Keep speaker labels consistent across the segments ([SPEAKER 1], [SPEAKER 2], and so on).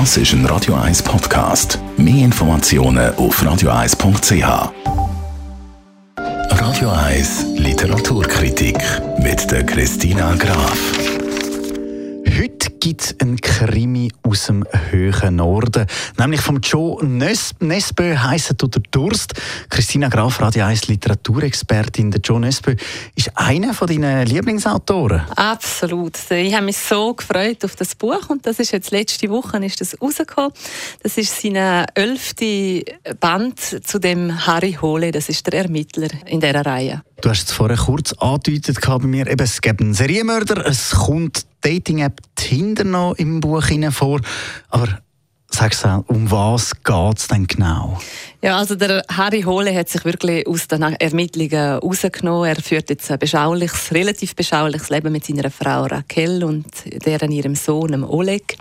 [SPEAKER 1] Das ist ein Radio 1 Podcast. Mehr Informationen auf radio1.ch. Radio 1 Literaturkritik mit der Christina Graf.
[SPEAKER 2] Gibt einen Krimi aus dem höheren Norden. Nämlich vom Joe Nesbø heisst der Durst. Christina Graf, Radio 1 Literaturexpertin. Der Joe Nesbø ist einer von deinen Lieblingsautoren.
[SPEAKER 3] Absolut. Ich habe mich so gefreut auf das Buch und das ist jetzt letzte Woche ist das rausgekommen. Das ist sein elfte Band zu dem Harry Hole. Das ist der Ermittler in dieser Reihe.
[SPEAKER 2] Du hast es vorher kurz angedeutet bei mir. Eben, es gibt einen Serienmörder, es kommt Dating-App Tinder noch im Buch vor. Aber Du, um was geht es denn genau?
[SPEAKER 3] Ja, also der Harry Hole hat sich wirklich aus den Ermittlungen rausgenommen. Er führt jetzt ein beschauliches, relativ beschauliches Leben mit seiner Frau Raquel und deren ihrem Sohn Oleg.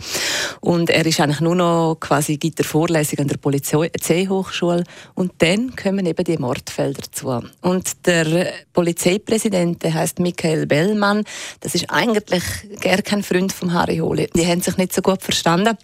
[SPEAKER 3] Und er ist eigentlich nur noch quasi gibt der Vorlesung an der Polizeihochschule und dann kommen eben die Mordfelder dazu. Und der Polizeipräsident, der heißt Michael Bellmann, das ist eigentlich gar kein Freund von Harry Hole. Die haben sich nicht so gut verstanden.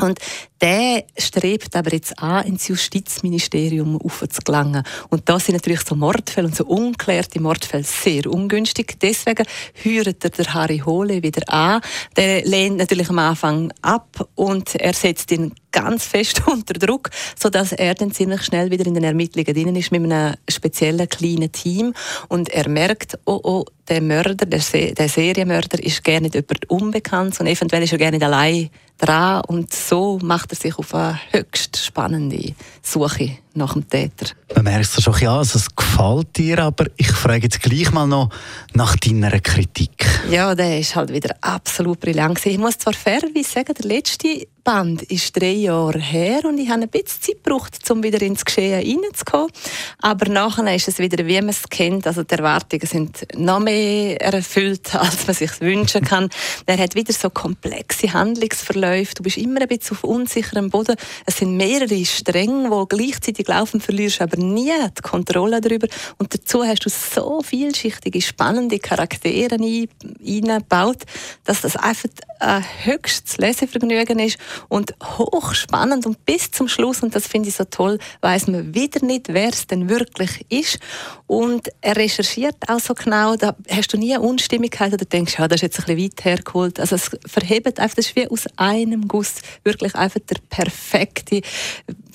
[SPEAKER 3] Und der strebt aber jetzt an, ins Justizministerium aufzugelangen. Und da sind natürlich so Mordfälle und so unklärte Mordfälle sehr ungünstig. Deswegen heuert er der Harry Hole wieder an. Der lehnt natürlich am Anfang ab und er setzt ihn ganz fest unter Druck, sodass er dann ziemlich schnell wieder in den Ermittlungen drin ist mit einem speziellen kleinen Team und er merkt, oh, oh, der Mörder, der, Se der Serienmörder ist gerne nicht jemand unbekannt und eventuell ist er gerne nicht allein dran und so macht er sich auf eine höchst spannende Suche nach dem Täter.
[SPEAKER 2] Man merkt es schon ja, also es gefällt dir, aber ich frage jetzt gleich mal noch nach deiner Kritik.
[SPEAKER 3] Ja, der ist halt wieder absolut brillant. Ich muss zwar fairerweise sagen, der letzte Band ist drei Jahre her und ich habe ein bisschen Zeit gebraucht, um wieder ins Geschehen reinzukommen. Aber nachher ist es wieder, wie man es kennt. Also die Erwartungen sind noch mehr erfüllt, als man sich wünschen kann. Der hat wieder so komplexe Handlungsverläufe. Du bist immer ein bisschen auf unsicherem Boden. Es sind mehrere Stränge, die gleichzeitig laufen, verlierst aber nie die Kontrolle darüber. Und dazu hast du so vielschichtige, spannende Charaktere eingebaut, dass das einfach ein höchstes Lesevergnügen ist und hochspannend und bis zum Schluss, und das finde ich so toll, weiß man wieder nicht, wer es denn wirklich ist. Und er recherchiert auch so genau, da hast du nie eine Unstimmigkeit oder denkst, ja, das ist jetzt ein bisschen weit hergeholt. Also es verhebt einfach, das ist wie aus einem Guss wirklich einfach der perfekte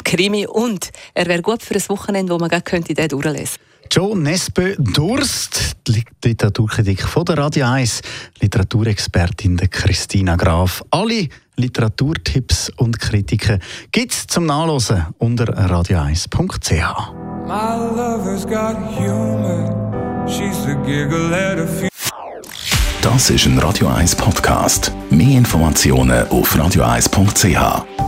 [SPEAKER 3] Krimi und er wäre gut für ein Wochenende, wo man gerade könnte den durchlesen
[SPEAKER 2] Joe Nesbø Durst, die Literaturkritik von der Radio 1, Literaturexpertin Christina Graf. Alle Literaturtipps und Kritiken gibt es zum Nachlesen unter radio1.ch.
[SPEAKER 1] Das ist ein Radio 1 Podcast. Mehr Informationen auf radio1.ch.